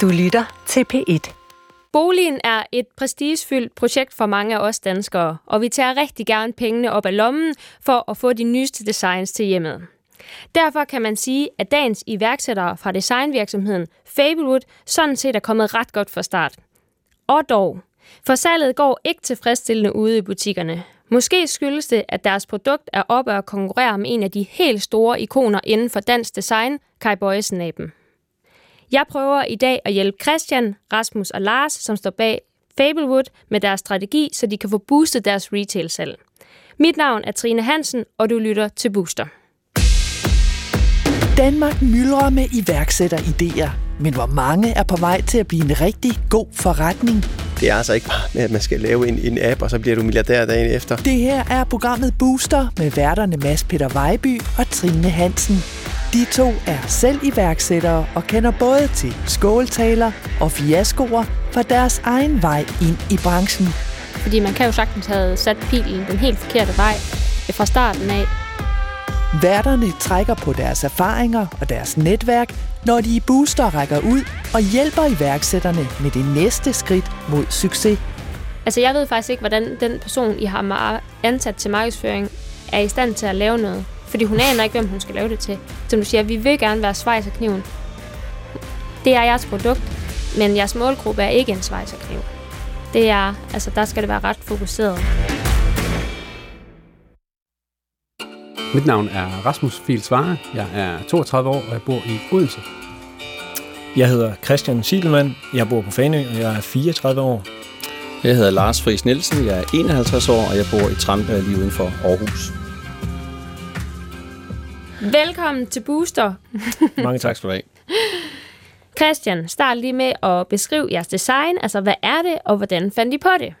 Du lytter til P1. Boligen er et prestigefyldt projekt for mange af os danskere, og vi tager rigtig gerne pengene op af lommen for at få de nyeste designs til hjemmet. Derfor kan man sige, at dagens iværksættere fra designvirksomheden Fablewood sådan set er kommet ret godt fra start. Og dog, for salget går ikke tilfredsstillende ude i butikkerne. Måske skyldes det, at deres produkt er oppe at konkurrere med en af de helt store ikoner inden for dansk design, Kai Bøjesen-aben. Jeg prøver i dag at hjælpe Christian, Rasmus og Lars, som står bag Fablewood, med deres strategi, så de kan få boostet deres retail-salg. Mit navn er Trine Hansen, og du lytter til Booster. Danmark myldrer med iværksætteridéer, men hvor mange er på vej til at blive en rigtig god forretning? Det er altså ikke bare med, at man skal lave en, en app, og så bliver du milliardær dagen efter. Det her er programmet Booster med værterne Mads Peter Vejby og Trine Hansen. De to er selv iværksættere og kender både til skåltaler og fiaskoer fra deres egen vej ind i branchen. Fordi man kan jo sagtens have sat pilen den helt forkerte vej fra starten af. Værterne trækker på deres erfaringer og deres netværk, når de i Booster rækker ud og hjælper iværksætterne med det næste skridt mod succes. Altså jeg ved faktisk ikke, hvordan den person, I har ansat til markedsføring, er i stand til at lave noget. Fordi hun aner ikke, hvem hun skal lave det til. Som du siger, vi vil gerne være svejserkniven. Det er jeres produkt, men jeres målgruppe er ikke en svejserkniv. Det er, altså der skal det være ret fokuseret. Mit navn er Rasmus Fiel Svare. Jeg er 32 år, og jeg bor i Odense. Jeg hedder Christian Siegelmann. Jeg bor på Fanø, og jeg er 34 år. Jeg hedder Lars Friis Nielsen. Jeg er 51 år, og jeg bor i Trampe lige uden for Aarhus. Velkommen til Booster. Mange tak skal du have. Christian, start lige med at beskrive jeres design. Altså, hvad er det, og hvordan fandt I på det?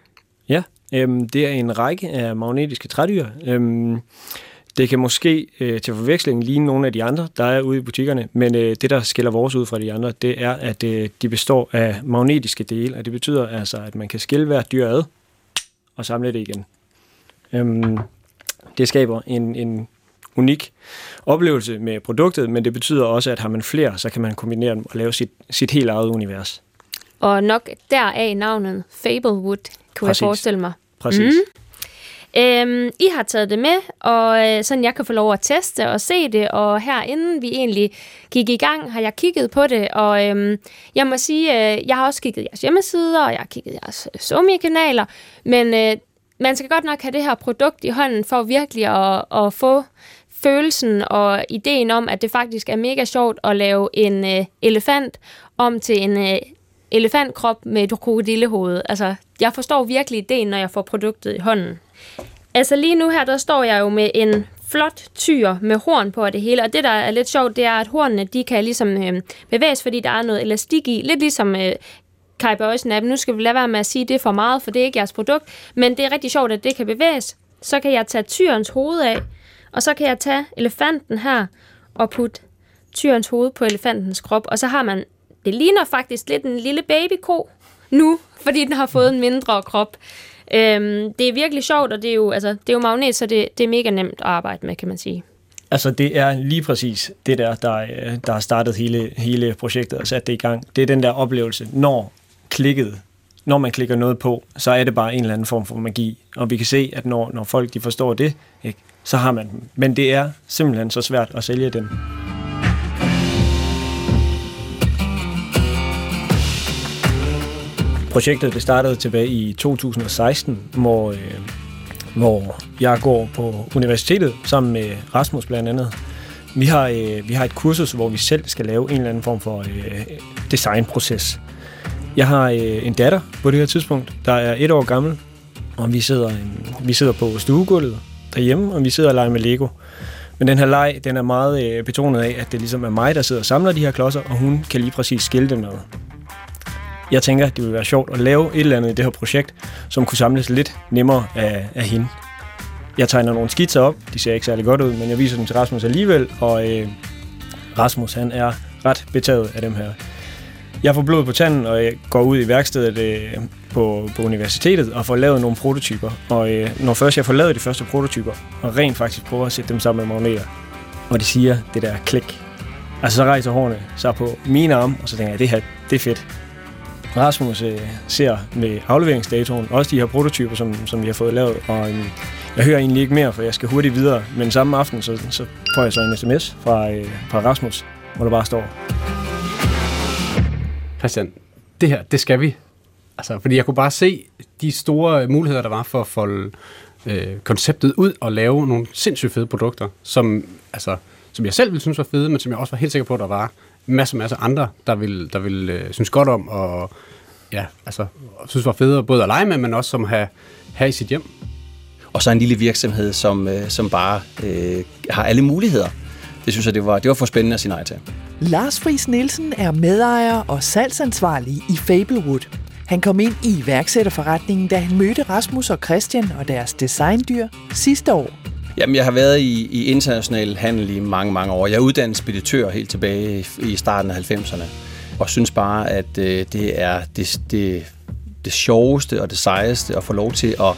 Ja, øhm, det er en række af magnetiske trædyr. Øhm, det kan måske øh, til forveksling ligne nogle af de andre, der er ude i butikkerne, men øh, det, der skiller vores ud fra de andre, det er, at øh, de består af magnetiske dele, og det betyder altså, at man kan skille hver dyr ad og samle det igen. Øhm, det skaber en, en unik oplevelse med produktet, men det betyder også, at har man flere, så kan man kombinere dem og lave sit, sit helt eget univers. Og nok deraf navnet Fablewood, kunne Præcis. jeg forestille mig. Præcis. Mm. Øhm, I har taget det med, og øh, sådan jeg kan få lov at teste og se det, og her inden vi egentlig gik i gang, har jeg kigget på det, og øhm, jeg må sige, øh, jeg har også kigget jeres hjemmesider, og jeg har kigget jeres øh, Somi-kanaler, men øh, man skal godt nok have det her produkt i hånden for virkelig at, at få følelsen og ideen om, at det faktisk er mega sjovt at lave en øh, elefant om til en øh, elefantkrop med et krokodillehoved. Altså, jeg forstår virkelig ideen, når jeg får produktet i hånden. Altså lige nu her, der står jeg jo med en flot tyr med horn på det hele, og det der er lidt sjovt, det er, at hornene, de kan ligesom øh, bevæges, fordi der er noget elastik i, lidt ligesom øh, Kai Bøjsen app. Nu skal vi lade være med at sige det er for meget, for det er ikke jeres produkt, men det er rigtig sjovt, at det kan bevæges. Så kan jeg tage tyrens hoved af, og så kan jeg tage elefanten her og putte tyrens hoved på elefantens krop, og så har man, det ligner faktisk lidt en lille babyko nu, fordi den har fået en mindre krop. Øhm, det er virkelig sjovt, og det er jo, altså, det er jo magnet, så det, det er mega nemt at arbejde med, kan man sige. Altså, det er lige præcis det der, der, øh, der har startet hele, hele projektet og sat det i gang. Det er den der oplevelse, når klikket, når man klikker noget på, så er det bare en eller anden form for magi. Og vi kan se, at når, når folk de forstår det, ikke, så har man dem. Men det er simpelthen så svært at sælge dem. Projektet det startede tilbage i 2016, hvor, øh, hvor jeg går på universitetet sammen med Rasmus blandt andet. Vi har, øh, vi har et kursus, hvor vi selv skal lave en eller anden form for øh, designproces. Jeg har øh, en datter på det her tidspunkt, der er et år gammel, og vi sidder, øh, vi sidder på stuegulvet derhjemme, og vi sidder og leger med Lego. Men den her leg, den er meget øh, betonet af, at det ligesom er mig, der sidder og samler de her klodser, og hun kan lige præcis skille dem ad. Jeg tænker, det ville være sjovt at lave et eller andet i det her projekt, som kunne samles lidt nemmere af, af hende. Jeg tegner nogle skitser op, de ser ikke særlig godt ud, men jeg viser dem til Rasmus alligevel, og øh, Rasmus han er ret betaget af dem her. Jeg får blod på tanden, og jeg går ud i værkstedet øh, på, på universitetet og får lavet nogle prototyper. Og øh, når først jeg får lavet de første prototyper, og rent faktisk prøver at sætte dem sammen med magneter, og de siger det der klik, Altså, så rejser hårene sig på mine arme, og så tænker jeg, det her, det er fedt. Rasmus øh, ser med afleveringsdatoen, også de her prototyper, som, som vi har fået lavet, og øh, jeg hører egentlig ikke mere, for jeg skal hurtigt videre. Men samme aften, så, så får jeg så en sms fra, øh, fra Rasmus, hvor der bare står, Christian, det her, det skal vi. Altså, fordi jeg kunne bare se de store muligheder, der var for at folde øh, konceptet ud og lave nogle sindssygt fede produkter, som, altså, som jeg selv ville synes var fede, men som jeg også var helt sikker på, at der var masser, masser andre, der ville, der ville øh, synes godt om, og ja, altså, synes var fede både at lege med, men også som at have, have i sit hjem. Og så en lille virksomhed, som, øh, som bare øh, har alle muligheder. Det synes jeg, det var, det var for spændende at sige nej til. Lars Friis Nielsen er medejer og salgsansvarlig i Fablewood. Han kom ind i iværksætterforretningen, da han mødte Rasmus og Christian og deres designdyr sidste år. Jamen, jeg har været i, i international handel i mange, mange år. Jeg er uddannet speditør helt tilbage i starten af 90'erne, og synes bare, at øh, det er det, det, det sjoveste og det sejeste at få lov til at,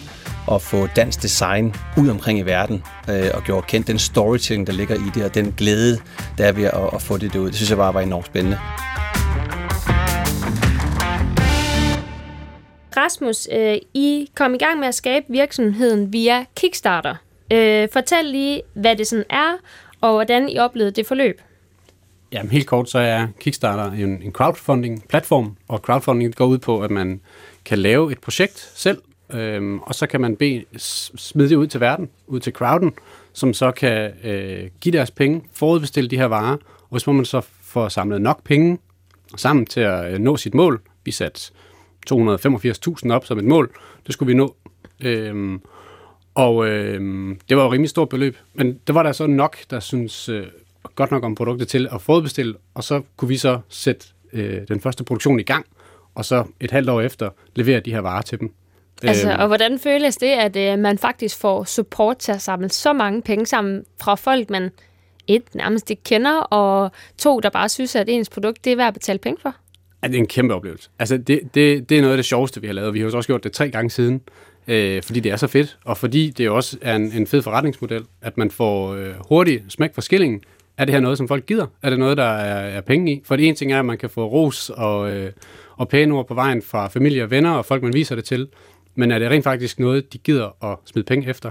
at få dansk design ud omkring i verden, øh, og gjort kendt den storytelling, der ligger i det, og den glæde, der er ved at, at få det ud. Det synes jeg bare var enormt spændende. Rasmus, øh, I kom i gang med at skabe virksomheden via Kickstarter. Øh, fortæl lige, hvad det sådan er, og hvordan I oplevede det forløb. Jamen helt kort, så er Kickstarter en, en crowdfunding-platform, og crowdfunding går ud på, at man kan lave et projekt selv, øhm, og så kan man be, smide det ud til verden, ud til crowden, som så kan øh, give deres penge, forudbestille de her varer, og hvis man så får samlet nok penge sammen til at øh, nå sit mål, vi satte 285.000 op som et mål, det skulle vi nå. Øhm, og øh, det var jo et rimelig stort beløb, men det var der så nok, der synes øh, godt nok om produktet til at forudbestille, og så kunne vi så sætte øh, den første produktion i gang, og så et halvt år efter levere de her varer til dem. Altså, Øhm, og hvordan føles det, at øh, man faktisk får support til at samle så mange penge sammen fra folk, man et, nærmest ikke kender, og to, der bare synes, at ens produkt det er værd at betale penge for? Ja, det er en kæmpe oplevelse. Altså, det, det, det er noget af det sjoveste, vi har lavet. Vi har jo også gjort det tre gange siden, øh, fordi det er så fedt, og fordi det også er en, en fed forretningsmodel, at man får øh, hurtigt smæk for skillingen. Er det her noget, som folk gider? Er det noget, der er, er penge i? For det ene ting er, at man kan få ros og, øh, og pæne ord på vejen fra familie og venner, og folk, man viser det til. Men er det rent faktisk noget, de gider at smide penge efter?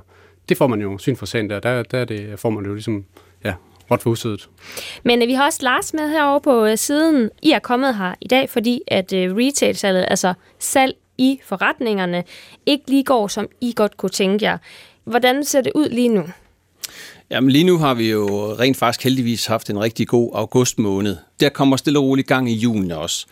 Det får man jo syn for sagen der. Der, der er det, får man jo ligesom, ja, råt for usødet. Men øh, vi har også Lars med herovre på øh, siden. I er kommet her i dag, fordi at øh, retail-salget, altså salg i forretningerne, ikke lige går, som I godt kunne tænke jer. Hvordan ser det ud lige nu? Jamen lige nu har vi jo rent faktisk heldigvis haft en rigtig god august måned. Der kommer stille og roligt gang i julen også.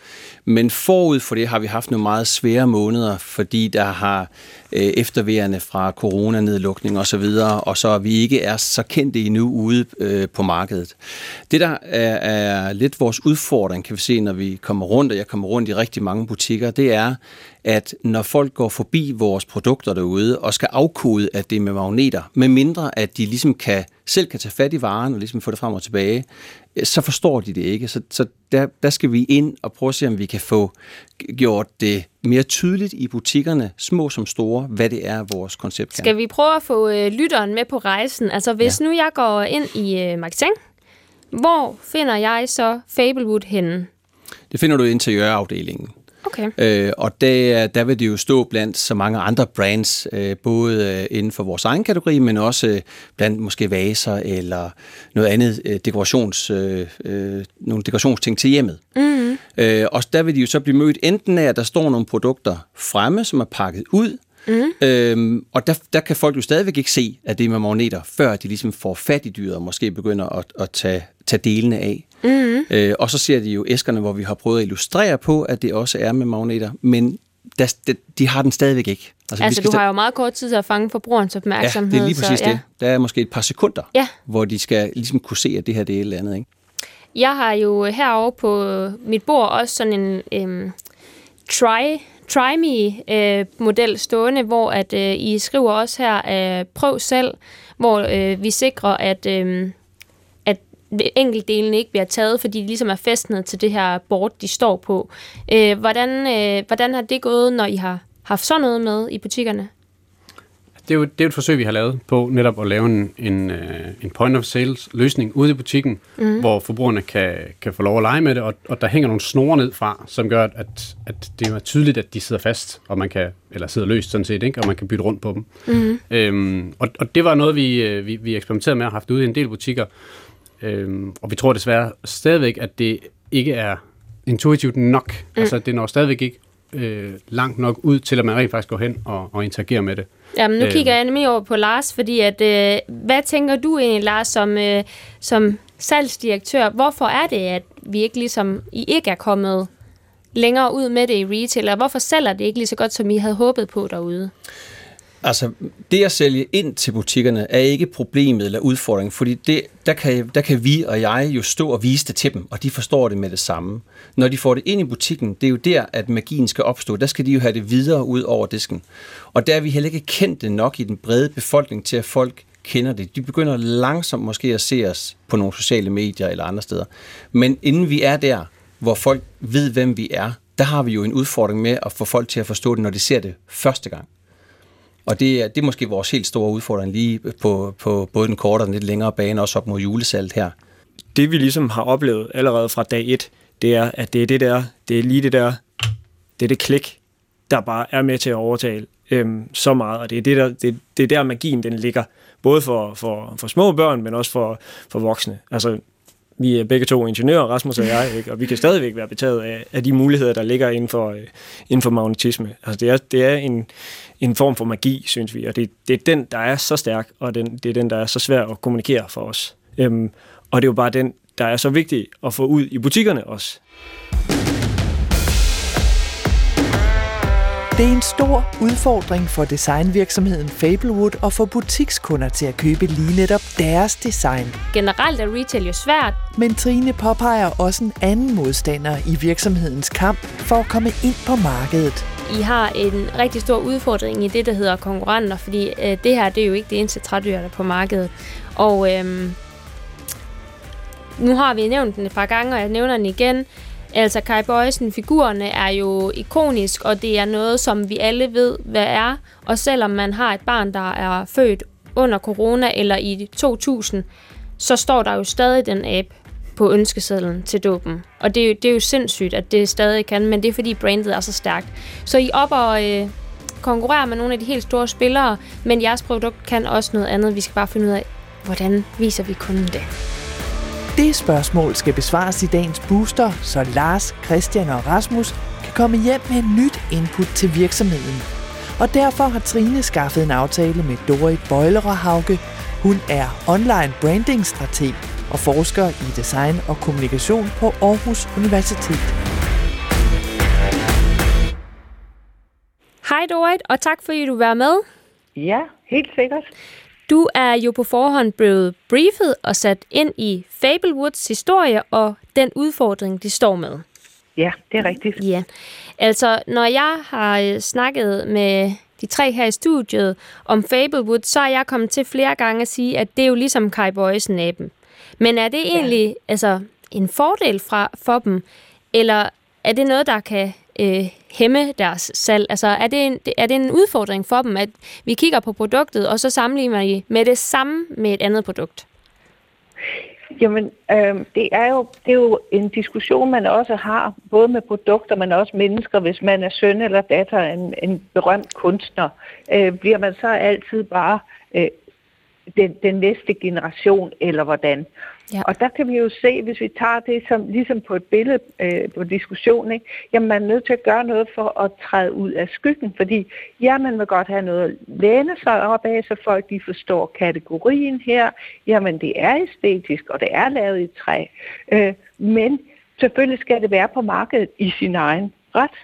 Men forud for det har vi haft nogle meget svære måneder, fordi der har øh, efterværende fra coronanedlukning og så videre, og så vi ikke er så kendte endnu ude øh, på markedet. Det der er, er lidt vores udfordring, kan vi se, når vi kommer rundt, og jeg kommer rundt i rigtig mange butikker, det er, at når folk går forbi vores produkter derude og skal afkode, at det er med magneter, med mindre at de ligesom kan, selv kan tage fat i varen og ligesom få det frem og tilbage, så forstår de det ikke. Så, så der, der skal vi ind og prøve at se, om vi kan få gjort det mere tydeligt i butikkerne, små som store, hvad det er, vores koncept kan. Skal vi prøve at få øh, lytteren med på rejsen? Altså hvis ja. nu jeg går ind i øh, marketing, hvor finder jeg så Fablewood henne? Det finder du i interiørafdelingen. Okay. Øh, og der, der vil det jo stå blandt så mange andre brands, øh, både øh, inden for vores egen kategori, men også øh, blandt måske vaser eller noget andet øh, dekorations, øh, øh, nogle dekorationsting til hjemmet. Mm-hmm. Øh, og der vil de jo så blive mødt enten af, at der står nogle produkter fremme, som er pakket ud, Mm. Øhm, og der, der kan folk jo stadigvæk ikke se, at det er med magneter, før de ligesom får fat i dyret og måske begynder at, at tage, tage delene af. Mm. Øh, og så ser de jo æskerne, hvor vi har prøvet at illustrere på, at det også er med magneter, men der, de, de har den stadigvæk ikke. Altså, altså du har jo meget kort tid til at fange forbrugerens opmærksomhed. Ja, det er lige præcis så, ja. det. Der er måske et par sekunder, ja. hvor de skal ligesom kunne se, at det her det er et eller andet. Ikke? Jeg har jo herovre på mit bord også sådan en øhm, try Try Me-model øh, stående, hvor at øh, I skriver også her, øh, prøv selv, hvor øh, vi sikrer, at, øh, at enkeltdelen ikke bliver taget, fordi de ligesom er festnet til det her board, de står på. Øh, hvordan, øh, hvordan har det gået, når I har haft sådan noget med i butikkerne? det er, jo, det er et forsøg, vi har lavet på netop at lave en, en, øh, en point of sales løsning ude i butikken, mm. hvor forbrugerne kan, kan få lov at lege med det, og, og der hænger nogle snore ned fra, som gør, at, at det er tydeligt, at de sidder fast, og man kan, eller sidder løst sådan set, ikke? og man kan bytte rundt på dem. Mm. Øhm, og, og det var noget, vi, øh, vi, vi eksperimenterede med og haft ude i en del butikker, øhm, og vi tror desværre stadigvæk, at det ikke er intuitivt nok. Mm. Altså, det når stadigvæk ikke øh, langt nok ud til, at man rent faktisk går hen og, og interagerer med det. Jamen, nu øh. kigger jeg nemlig over på Lars, fordi at, øh, hvad tænker du egentlig, Lars, som, øh, som salgsdirektør? Hvorfor er det, at vi ikke ligesom, I ikke er kommet længere ud med det i retail, og hvorfor sælger det ikke lige så godt, som I havde håbet på derude? Altså, det at sælge ind til butikkerne er ikke problemet eller udfordringen, fordi det, der, kan, der kan vi og jeg jo stå og vise det til dem, og de forstår det med det samme. Når de får det ind i butikken, det er jo der, at magien skal opstå. Der skal de jo have det videre ud over disken. Og der er vi heller ikke kendt det nok i den brede befolkning til, at folk kender det. De begynder langsomt måske at se os på nogle sociale medier eller andre steder. Men inden vi er der, hvor folk ved, hvem vi er, der har vi jo en udfordring med at få folk til at forstå det, når de ser det første gang. Og det er, det er måske vores helt store udfordring lige på, på både den korte og den lidt længere bane, også op mod julesalt her. Det vi ligesom har oplevet allerede fra dag et, det er, at det er det der, det er lige det der, det er det klik, der bare er med til at overtale øhm, så meget, og det er, det, der, det, det er der magien den ligger, både for, for, for små børn, men også for, for voksne. Altså, vi er begge to ingeniører, Rasmus og jeg, ikke? og vi kan stadigvæk være betaget af, af de muligheder, der ligger inden for, øh, inden for magnetisme. Altså, det er, det er en, en form for magi, synes vi, og det, det er den, der er så stærk, og den, det er den, der er så svær at kommunikere for os. Øhm, og det er jo bare den, der er så vigtig at få ud i butikkerne også. Det er en stor udfordring for designvirksomheden Fablewood at få butikskunder til at købe lige netop deres design. Generelt er retail jo svært. Men Trine påpeger også en anden modstander i virksomhedens kamp for at komme ind på markedet. I har en rigtig stor udfordring i det, der hedder konkurrenter, fordi øh, det her det er jo ikke det eneste trædyr, der er på markedet. Og øh, nu har vi nævnt den et par gange, og jeg nævner den igen. Altså Kai Bøjsen, figurerne er jo ikonisk, og det er noget, som vi alle ved, hvad er. Og selvom man har et barn, der er født under corona eller i 2000, så står der jo stadig den app på ønskesedlen til dåben. Og det er, jo, det er jo sindssygt, at det stadig kan, men det er fordi brandet er så stærkt. Så I op og øh, konkurrerer med nogle af de helt store spillere, men jeres produkt kan også noget andet. Vi skal bare finde ud af, hvordan viser vi kunden det. Det spørgsmål skal besvares i dagens booster, så Lars, Christian og Rasmus kan komme hjem med et nyt input til virksomheden. Og derfor har Trine skaffet en aftale med Dorit Bøjlerhauge. Hun er online branding-strateg og forsker i design og kommunikation på Aarhus Universitet. Hej Dorit, og tak fordi du var med. Ja, helt sikkert. Du er jo på forhånd blevet briefet og sat ind i Fablewoods historie og den udfordring, de står med. Ja, det er rigtigt. Ja, altså når jeg har øh, snakket med de tre her i studiet om Fablewood, så er jeg kommet til flere gange at sige, at det er jo ligesom Kai Boysen aben Men er det egentlig ja. altså, en fordel fra, for dem, eller er det noget, der kan øh, hæmme deres salg? Altså, er det, en, er det en udfordring for dem, at vi kigger på produktet, og så sammenligner vi med det samme med et andet produkt? Jamen, øh, det, er jo, det er jo en diskussion, man også har, både med produkter, men også mennesker. Hvis man er søn eller datter af en, en berømt kunstner, øh, bliver man så altid bare øh, den, den næste generation, eller hvordan? Ja. Og der kan vi jo se, hvis vi tager det som, ligesom på et billede øh, på diskussion, ikke? jamen man er nødt til at gøre noget for at træde ud af skyggen, fordi ja, man vil godt have noget at læne sig op af, så folk de forstår kategorien her. Jamen det er æstetisk, og det er lavet i træ. Øh, men selvfølgelig skal det være på markedet i sin egen ret.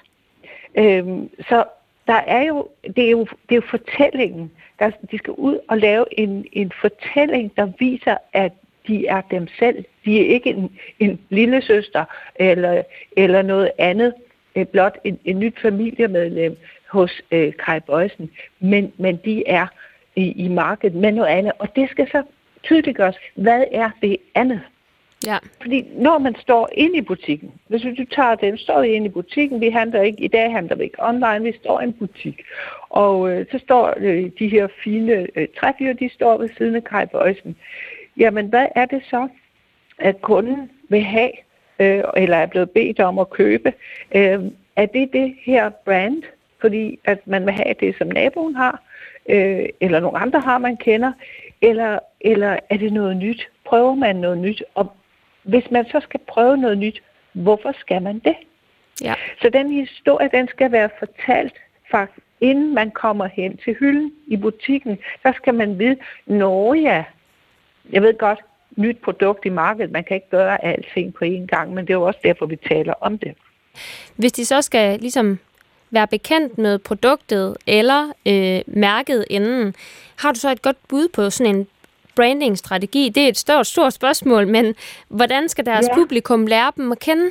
Øh, så der er jo, det er jo, det er jo fortællingen. Der, de skal ud og lave en, en fortælling, der viser, at de er dem selv. De er ikke en, en lille søster eller, eller noget andet, øh, blot en, en nyt familiemedlem hos øh, Kai Bøjsen, men, men de er i, i markedet med noget andet, og det skal så tydeliggøres, hvad er det andet? Ja. Fordi når man står inde i butikken, hvis du tager den, står inde i butikken, vi handler ikke, i dag handler vi ikke online, vi står i en butik. Og øh, så står øh, de her fine øh, trædyr, de står ved siden af Kai Bøjsen. Jamen, hvad er det så, at kunden vil have, øh, eller er blevet bedt om at købe? Øh, er det det her brand, fordi at man vil have det, som naboen har, øh, eller nogle andre har, man kender, eller, eller er det noget nyt? Prøver man noget nyt? Og hvis man så skal prøve noget nyt, hvorfor skal man det? Ja. Så den historie, den skal være fortalt faktisk, inden man kommer hen til hylden i butikken. Der skal man vide, når ja, jeg ved godt, nyt produkt i markedet, man kan ikke gøre alting på én gang, men det er jo også derfor, vi taler om det. Hvis de så skal ligesom være bekendt med produktet eller øh, mærket inden, har du så et godt bud på sådan en branding-strategi? Det er et stort, stort spørgsmål, men hvordan skal deres ja. publikum lære dem at kende?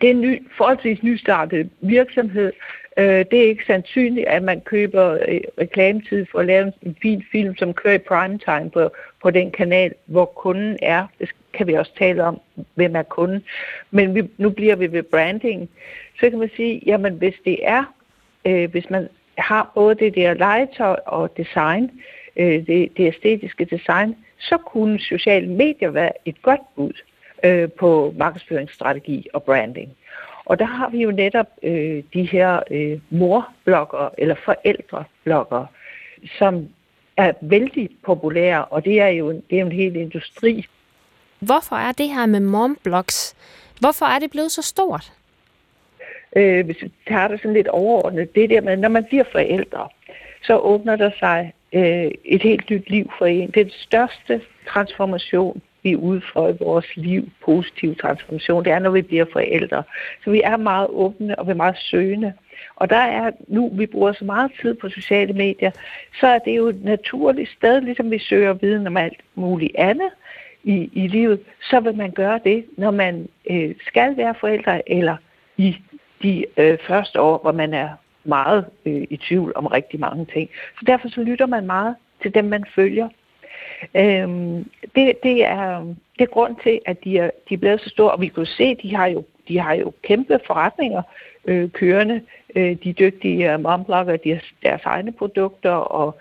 Det er en ny, forholdsvis nystartet virksomhed. Øh, det er ikke sandsynligt, at man køber øh, reklametid for at lave en fin film, som kører i primetime på, på den kanal, hvor kunden er. Det kan vi også tale om, hvem er kunden. Men vi, nu bliver vi ved branding. Så kan man sige, jamen hvis det er, øh, hvis man har både det der legetøj og design, øh, det, det æstetiske design, så kunne sociale medier være et godt bud øh, på markedsføringsstrategi og branding. Og der har vi jo netop øh, de her øh, morblogger eller forældreblogger, som er vældig populære, og det er jo en, det er en hel industri. Hvorfor er det her med momblogs, hvorfor er det blevet så stort? Øh, hvis vi tager det sådan lidt overordnet, det der med, når man bliver forældre, så åbner der sig øh, et helt nyt liv for en. Det er den største transformation, vi udfordrer i vores liv, positiv transformation, det er, når vi bliver forældre. Så vi er meget åbne, og vi er meget søgende. Og der er nu, vi bruger så meget tid på sociale medier, så er det jo et naturligt sted, ligesom vi søger viden om alt muligt andet i, i livet, så vil man gøre det, når man øh, skal være forældre, eller i de øh, første år, hvor man er meget øh, i tvivl om rigtig mange ting. Så derfor så lytter man meget til dem, man følger. Øhm, det, det, er, det er grund til, at de er, de er blevet så store, og vi kan se, at de har jo, de har jo kæmpe forretninger øh, kørende. Øh, de dygtige uh, momblogger, de har deres egne produkter og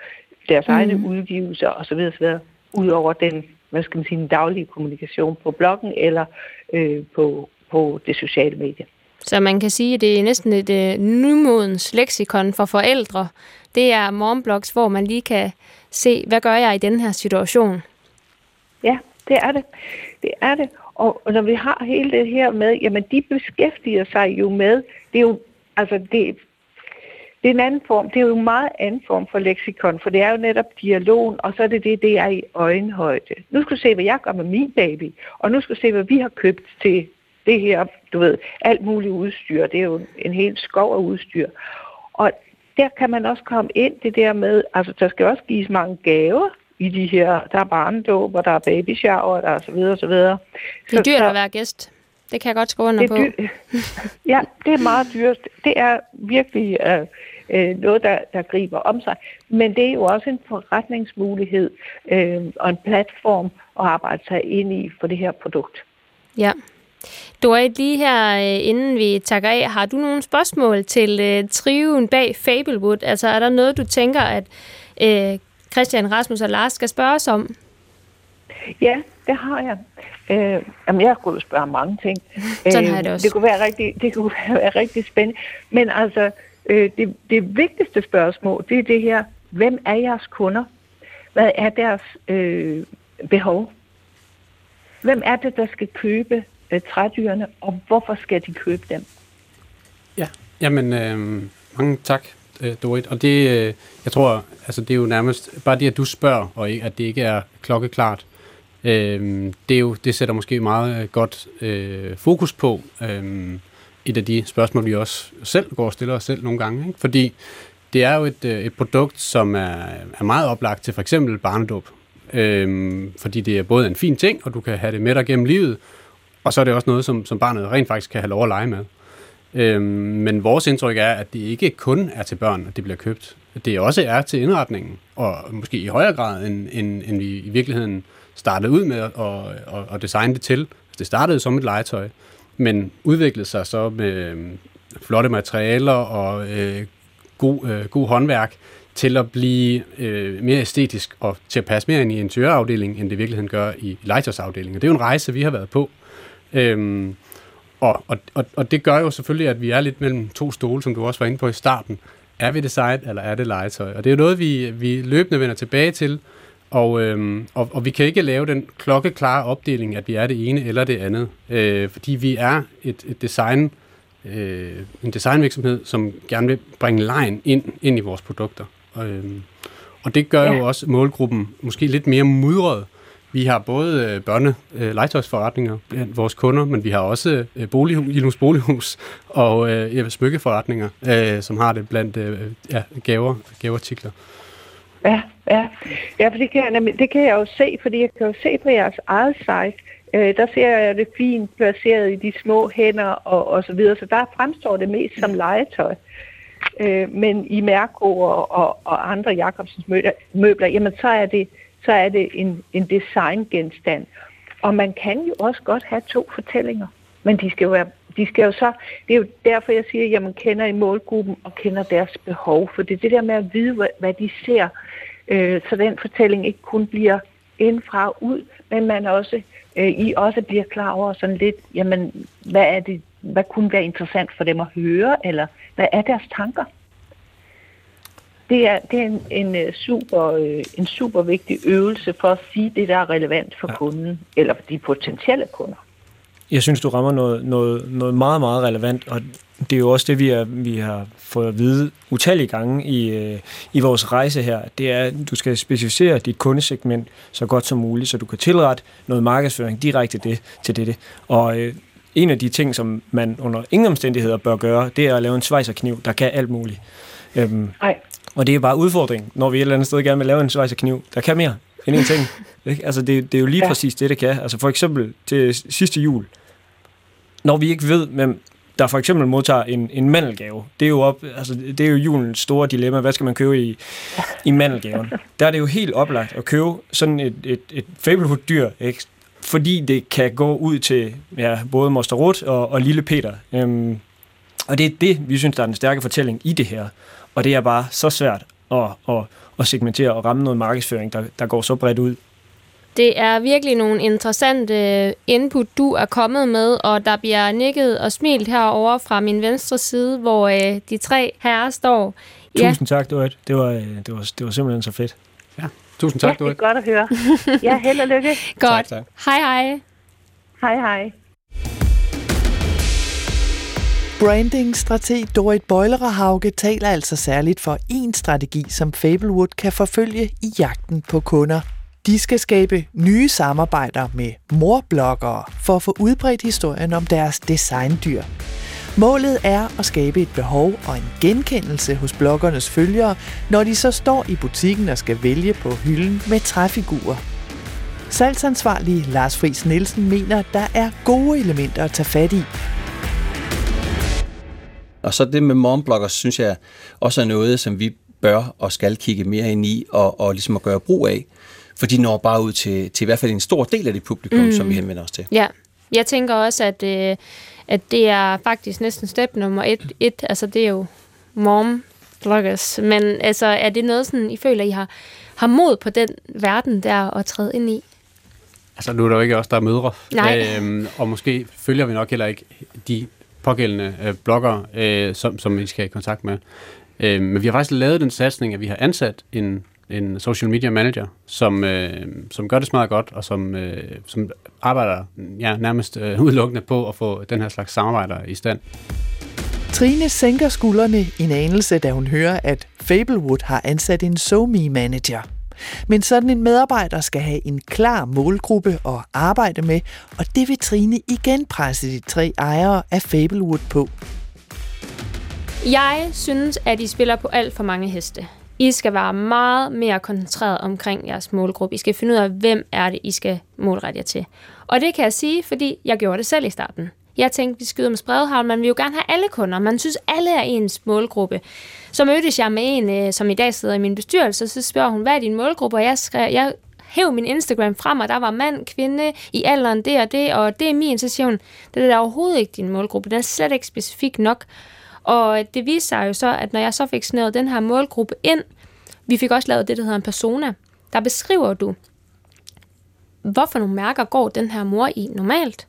deres mm. egne udgivelser osv. osv. Udover den, hvad skal man sige, den daglige kommunikation på bloggen eller øh, på, på det sociale medie. Så man kan sige, at det er næsten et øh, nymodens leksikon for forældre. Det er momblogs, hvor man lige kan se, hvad gør jeg i den her situation? Ja, det er det. Det er det. Og, og når vi har hele det her med, jamen de beskæftiger sig jo med, det er jo, altså det, det er en anden form, det er jo en meget anden form for leksikon, for det er jo netop dialogen, og så er det det, det er i øjenhøjde. Nu skal du se, hvad jeg gør med min baby, og nu skal du se, hvad vi har købt til det her, du ved, alt muligt udstyr. Det er jo en hel skov af udstyr. Og der kan man også komme ind det der med, altså der skal også gives mange gaver i de her, der er barndåb, og der er baby shower, der er så videre, så videre. Det er dyrt at være gæst. Det kan jeg godt skrive under på. Ja, det er meget dyrt. Det er virkelig øh, øh, noget, der, der griber om sig. Men det er jo også en forretningsmulighed øh, og en platform at arbejde sig ind i for det her produkt. Ja. Dorit, lige her, øh, inden vi takker af, har du nogle spørgsmål til øh, triven bag Fablewood? Altså, er der noget, du tænker, at øh, Christian, Rasmus og Lars skal spørge os om? Ja, det har jeg. Øh, jamen, jeg kunne spørge mange ting. Sådan har jeg det også. Det kunne være rigtig, det kunne være rigtig spændende. Men altså, øh, det, det vigtigste spørgsmål, det er det her. Hvem er jeres kunder? Hvad er deres øh, behov? Hvem er det, der skal købe øh, trædyrene, og hvorfor skal de købe dem? Ja, jamen øh, mange tak, øh, Dorit. Og det, øh, jeg tror, altså det er jo nærmest bare det, at du spørger, og at det ikke er klokkeklart. Øh, det, er jo, det sætter måske meget øh, godt øh, fokus på øh, et af de spørgsmål, vi også selv går og stiller os selv nogle gange. Ikke? Fordi det er jo et, øh, et produkt, som er, er meget oplagt til for eksempel barnedåb. Øhm, fordi det er både en fin ting, og du kan have det med dig gennem livet, og så er det også noget, som, som barnet rent faktisk kan have lov at lege med. Øhm, men vores indtryk er, at det ikke kun er til børn, at det bliver købt. Det også er til indretningen, og måske i højere grad, end, end, end vi i virkeligheden startede ud med at, at, at designe det til. Altså, det startede som et legetøj, men udviklede sig så med øh, flotte materialer og øh, god, øh, god håndværk til at blive øh, mere æstetisk og til at passe mere ind i interiørafdelingen, end det i virkeligheden gør i legetøjsafdelingen. Det er jo en rejse, vi har været på. Øhm, og, og, og, og det gør jo selvfølgelig, at vi er lidt mellem to stole, som du også var inde på i starten. Er vi design, eller er det legetøj? Og det er jo noget, vi, vi løbende vender tilbage til, og, øhm, og, og vi kan ikke lave den klokkeklare opdeling, at vi er det ene eller det andet, øh, fordi vi er et, et design, øh, en designvirksomhed, som gerne vil bringe lejen ind, ind i vores produkter. Og, øhm, og det gør ja. jo også målgruppen måske lidt mere mudret. Vi har både øh, børne øh, legetøjsforretninger blandt vores kunder, men vi har også øh, bolighus, Ilums Bolighus og øh, smykkeforretninger, øh, som har det blandt øh, ja, gaver, gaveartikler. Ja, ja. ja for det kan, jeg, det kan jeg jo se, fordi jeg kan jo se på jeres eget site, øh, der ser jeg det fint placeret i de små hænder og, og så videre, så der fremstår det mest som legetøj. Øh, men i Mærko og, og, og andre Jacobsens møbler, jamen så er det, så er det en, en designgenstand. Og man kan jo også godt have to fortællinger, men de skal jo være de skal jo så, det er jo derfor, jeg siger, at man kender i målgruppen og kender deres behov. For det er det der med at vide, hvad, hvad de ser, øh, så den fortælling ikke kun bliver indfra og ud, men man også, øh, I også bliver klar over sådan lidt, jamen, hvad er det, hvad kunne være interessant for dem at høre, eller hvad er deres tanker? Det er, det er en, en, øh, super, øh, en super vigtig øvelse for at sige det, der er relevant for ja. kunden, eller for de potentielle kunder. Jeg synes, du rammer noget, noget, noget meget, meget relevant, og det er jo også det, vi, er, vi har fået at vide utallige gange i, øh, i vores rejse her. Det er, at du skal specificere dit kundesegment så godt som muligt, så du kan tilrette noget markedsføring direkte det, til dette. Og øh, en af de ting, som man under ingen omstændigheder bør gøre, det er at lave en svejserkniv, der kan alt muligt. Øhm, Nej. Og det er bare udfordringen, når vi et eller andet sted gerne vil lave en svejserkniv, der kan mere end en ting. Ikke? Altså, det, det er jo lige ja. præcis det, det kan. Altså, for eksempel til sidste jul, når vi ikke ved, hvem der for eksempel modtager en, en mandelgave. Det er jo op, altså, det er jo julens store dilemma. Hvad skal man købe i, i mandelgaven? Der er det jo helt oplagt at købe sådan et, et, et Fablewood-dyr, ikke? fordi det kan gå ud til ja, både Moster Ruth og, og Lille Peter. Øhm, og det er det, vi synes, der er den stærke fortælling i det her. Og det er bare så svært at, at, at segmentere og ramme noget markedsføring, der, der går så bredt ud. Det er virkelig nogle interessante input, du er kommet med, og der bliver nikket og smilt herover fra min venstre side, hvor øh, de tre herrer står. Ja. Tusind tak, Dorit. Det var, øh, det, var, det var simpelthen så fedt. Ja, tusind tak, ja, det er godt at høre. Ja, held og lykke. Godt. Tak, tak. Hej, hej. Hej, hej. Branding-strateg Dorit Bøjlerehauge taler altså særligt for en strategi, som Fablewood kan forfølge i jagten på kunder. De skal skabe nye samarbejder med morbloggere for at få udbredt historien om deres designdyr. Målet er at skabe et behov og en genkendelse hos bloggernes følgere, når de så står i butikken og skal vælge på hylden med træfigurer. Salgsansvarlig Lars Friis Nielsen mener, at der er gode elementer at tage fat i. Og så det med mombloggers, synes jeg også er noget, som vi bør og skal kigge mere ind i og, og ligesom at gøre brug af. For de når bare ud til, til i hvert fald en stor del af det publikum, mm. som vi henvender os til. Ja, jeg tænker også, at, øh, at det er faktisk næsten step nummer et. et altså, det er jo mom bloggers. Men altså, er det noget, sådan, I føler, I har, har mod på den verden der at træde ind i? Altså, nu er der jo ikke os, der er mødre. Nej. Øhm, og måske følger vi nok heller ikke de pågældende øh, bloggere, øh, som, som vi skal i kontakt med. Øh, men vi har faktisk lavet den satsning, at vi har ansat en en social media manager, som, øh, som gør det smadret godt, og som, øh, som arbejder ja, nærmest øh, udelukkende på at få den her slags samarbejder i stand. Trine sænker skuldrene i en anelse, da hun hører, at Fablewood har ansat en SoMe manager. Men sådan en medarbejder skal have en klar målgruppe at arbejde med, og det vil Trine igen presse de tre ejere af Fablewood på. Jeg synes, at I spiller på alt for mange heste. I skal være meget mere koncentreret omkring jeres målgruppe. I skal finde ud af, hvem er det, I skal målrette jer til. Og det kan jeg sige, fordi jeg gjorde det selv i starten. Jeg tænkte, vi skyder med men man vil jo gerne have alle kunder. Man synes, alle er ens målgruppe. Så mødtes jeg med en, øh, som i dag sidder i min bestyrelse, så spørger hun, hvad er din målgruppe? Og jeg, skrev, jeg hæv min Instagram frem, og der var mand, kvinde, i alderen det og det, og det er min, så siger hun, det er da overhovedet ikke din målgruppe, den er slet ikke specifik nok. Og det viste sig jo så, at når jeg så fik snævet den her målgruppe ind, vi fik også lavet det, der hedder en persona, der beskriver du, hvorfor nogle mærker går den her mor i normalt?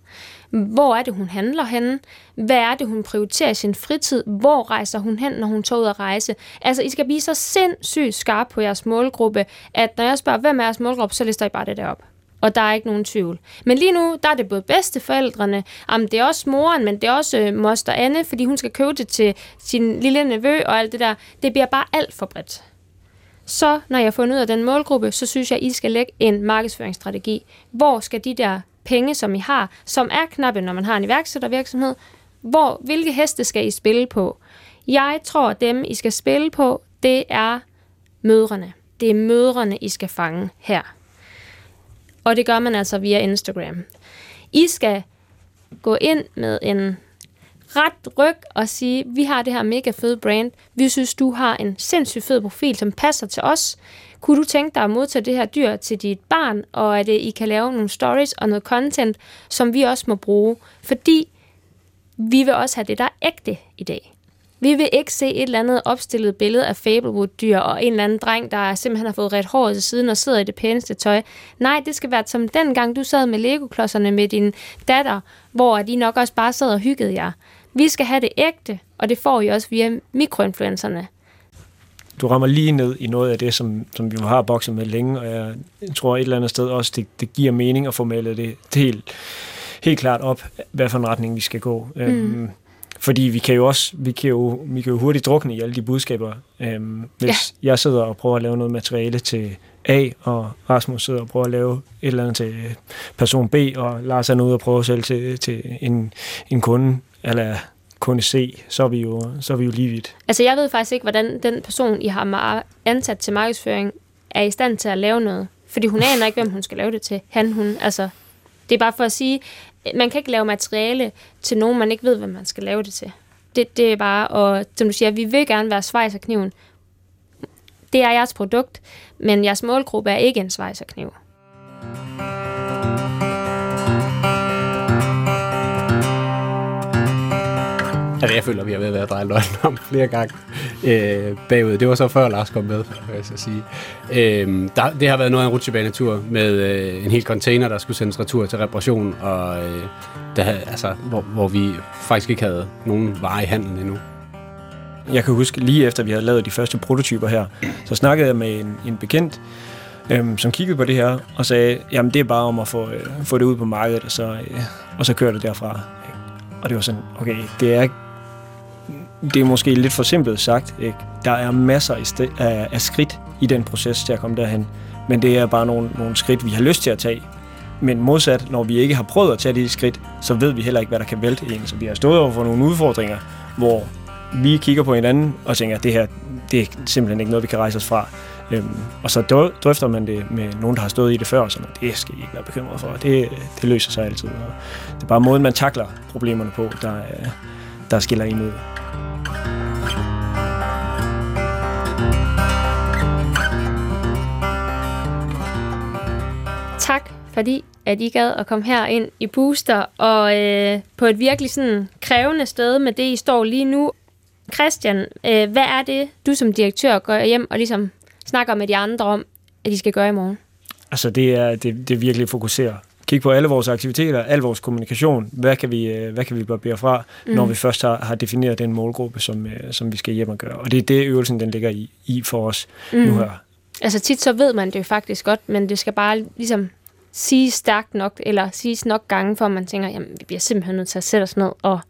Hvor er det, hun handler henne? Hvad er det, hun prioriterer i sin fritid? Hvor rejser hun hen, når hun tager ud at rejse? Altså, I skal blive så sindssygt skarpe på jeres målgruppe, at når jeg spørger, hvem er jeres målgruppe, så lister I bare det derop. Og der er ikke nogen tvivl. Men lige nu, der er det både bedsteforældrene, jamen det er også moren, men det er også øh, moster Anne, fordi hun skal købe det til sin lille nevø og alt det der. Det bliver bare alt for bredt. Så når jeg har fundet ud af den målgruppe, så synes jeg, I skal lægge en markedsføringsstrategi. Hvor skal de der penge, som I har, som er knappe, når man har en iværksættervirksomhed, hvor, hvilke heste skal I spille på? Jeg tror, at dem, I skal spille på, det er mødrene. Det er mødrene, I skal fange her. Og det gør man altså via Instagram. I skal gå ind med en ret ryg og sige, vi har det her mega fede brand. Vi synes, du har en sindssygt fed profil, som passer til os. Kunne du tænke dig at modtage det her dyr til dit barn, og at øh, I kan lave nogle stories og noget content, som vi også må bruge? Fordi vi vil også have det, der er ægte i dag. Vi vil ikke se et eller andet opstillet billede af Fablewood-dyr og en eller anden dreng, der simpelthen har fået ret hår til siden og sidder i det pæneste tøj. Nej, det skal være som dengang, du sad med Lego-klodserne med din datter, hvor de nok også bare sad og hyggede jer. Vi skal have det ægte, og det får I også via mikroinfluencerne. Du rammer lige ned i noget af det, som, som vi har bokset med længe, og jeg tror et eller andet sted også, det, det giver mening at få malet det, det helt, helt klart op, hvad for en retning vi skal gå. Mm. Øhm, fordi vi kan jo også vi kan jo, vi kan jo hurtigt drukne i alle de budskaber. Øhm, hvis ja. jeg sidder og prøver at lave noget materiale til A, og Rasmus sidder og prøver at lave et eller andet til person B, og Lars er ude og prøver selv til, til en, en kunde, eller kunne se, så er vi jo, så er vi jo lige vidt. Altså jeg ved faktisk ikke, hvordan den person, I har ansat til markedsføring, er i stand til at lave noget. Fordi hun aner ikke, hvem hun skal lave det til. Han, hun, altså... Det er bare for at sige, man kan ikke lave materiale til nogen, man ikke ved, hvad man skal lave det til. Det, det er bare, og som du siger, vi vil gerne være svejserkniven. Det er jeres produkt, men jeres målgruppe er ikke en svejserkniv. Altså, jeg føler, at vi har været at dreje løgnen om flere gange øh, bagud. Det var så før Lars kom med, vil jeg så sige. Øh, der, det har været noget af en rutsjebanetur med øh, en hel container, der skulle sendes retur til reparation, og øh, der, altså, hvor, hvor vi faktisk ikke havde nogen varer i handlen endnu. Jeg kan huske, lige efter vi havde lavet de første prototyper her, så snakkede jeg med en, en bekendt, øhm, som kiggede på det her og sagde, jamen det er bare om at få, øh, få det ud på markedet, og så, øh, og så kører det derfra. Og det var sådan, okay, det er det er måske lidt for simpelt sagt. Ikke? Der er masser af, af skridt i den proces til at komme derhen. Men det er bare nogle, nogle skridt, vi har lyst til at tage. Men modsat, når vi ikke har prøvet at tage de skridt, så ved vi heller ikke, hvad der kan vælte en. Så vi har stået over for nogle udfordringer, hvor vi kigger på hinanden og tænker, at det her det er simpelthen ikke noget, vi kan rejse os fra. Øhm, og så drøfter man det med nogen, der har stået i det før, og så det skal I ikke være bekymret for. Det, det løser sig altid. Og det er bare måden, man takler problemerne på, der, der skiller en ud. tak, fordi at I gad at komme her ind i Booster, og øh, på et virkelig sådan krævende sted med det, I står lige nu. Christian, øh, hvad er det, du som direktør går hjem og ligesom snakker med de andre om, at de skal gøre i morgen? Altså, det er, det, det virkelig fokuserer. Kig på alle vores aktiviteter, al vores kommunikation. Hvad kan vi, øh, hvad kan vi barbere fra, mm. når vi først har, har defineret den målgruppe, som, øh, som vi skal hjem og gøre. Og det er det, øvelsen den ligger i, i for os mm. nu her. Altså tit så ved man det jo faktisk godt, men det skal bare ligesom sige stærkt nok, eller siges nok gange, for man tænker, jamen vi bliver simpelthen nødt til at sætte os ned og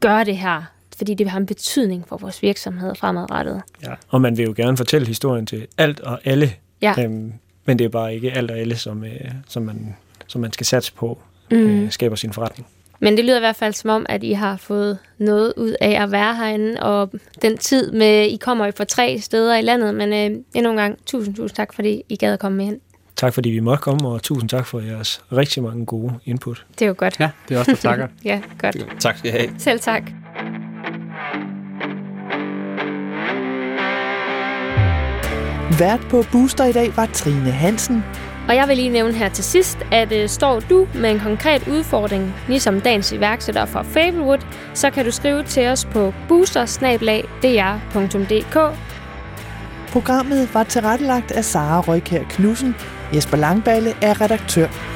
gøre det her, fordi det vil have en betydning for vores virksomhed fremadrettet. Ja, og man vil jo gerne fortælle historien til alt og alle, ja. øhm, men det er bare ikke alt og alle, som, øh, som, man, som man skal satse på, mm. øh, skaber sin forretning. Men det lyder i hvert fald som om, at I har fået noget ud af at være herinde, og den tid med, I kommer jo fra tre steder i landet, men øh, endnu en gang, tusind, tusind tak, fordi I gad at komme med hen. Tak fordi vi måtte komme, og tusind tak for jeres rigtig mange gode input. Det er jo godt. Ja, det er også der takker. ja, godt. Tak skal I have. Selv tak. Vært på Booster i dag var Trine Hansen. Og jeg vil lige nævne her til sidst, at øh, står du med en konkret udfordring, ligesom dagens iværksætter fra Fablewood, så kan du skrive til os på boostersnablag.dr.dk. Programmet var tilrettelagt af Sara Røykær Knudsen. Jesper Langballe er redaktør.